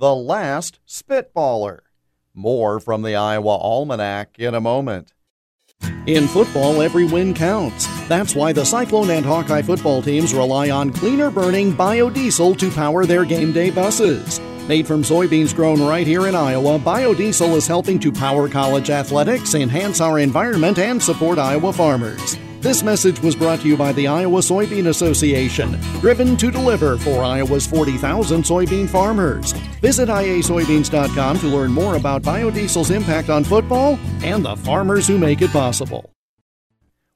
the last spitballer. More from the Iowa Almanac in a moment. In football, every win counts. That's why the Cyclone and Hawkeye football teams rely on cleaner burning biodiesel to power their game day buses. Made from soybeans grown right here in Iowa, biodiesel is helping to power college athletics, enhance our environment, and support Iowa farmers. This message was brought to you by the Iowa Soybean Association, driven to deliver for Iowa's 40,000 soybean farmers. Visit iasoybeans.com to learn more about biodiesel's impact on football and the farmers who make it possible.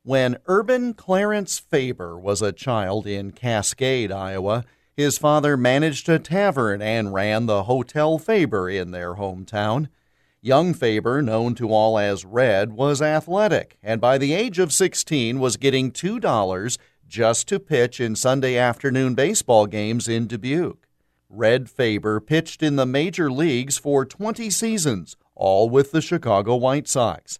When Urban Clarence Faber was a child in Cascade, Iowa, his father managed a tavern and ran the Hotel Faber in their hometown. Young Faber, known to all as Red, was athletic and by the age of 16 was getting $2 just to pitch in Sunday afternoon baseball games in Dubuque. Red Faber pitched in the major leagues for 20 seasons, all with the Chicago White Sox.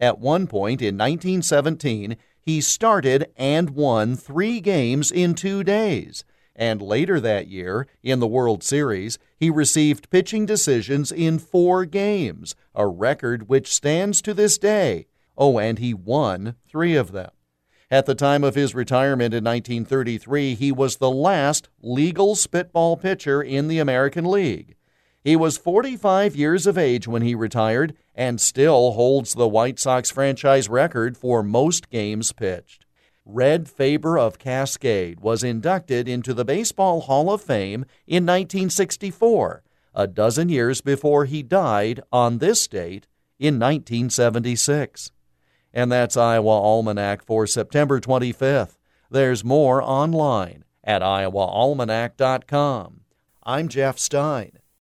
At one point in 1917, he started and won three games in two days and later that year, in the World Series, he received pitching decisions in four games, a record which stands to this day. Oh, and he won three of them. At the time of his retirement in 1933, he was the last legal spitball pitcher in the American League. He was 45 years of age when he retired and still holds the White Sox franchise record for most games pitched. Red Faber of Cascade was inducted into the Baseball Hall of Fame in 1964, a dozen years before he died on this date in 1976. And that's Iowa Almanac for September 25th. There's more online at iowaalmanac.com. I'm Jeff Stein.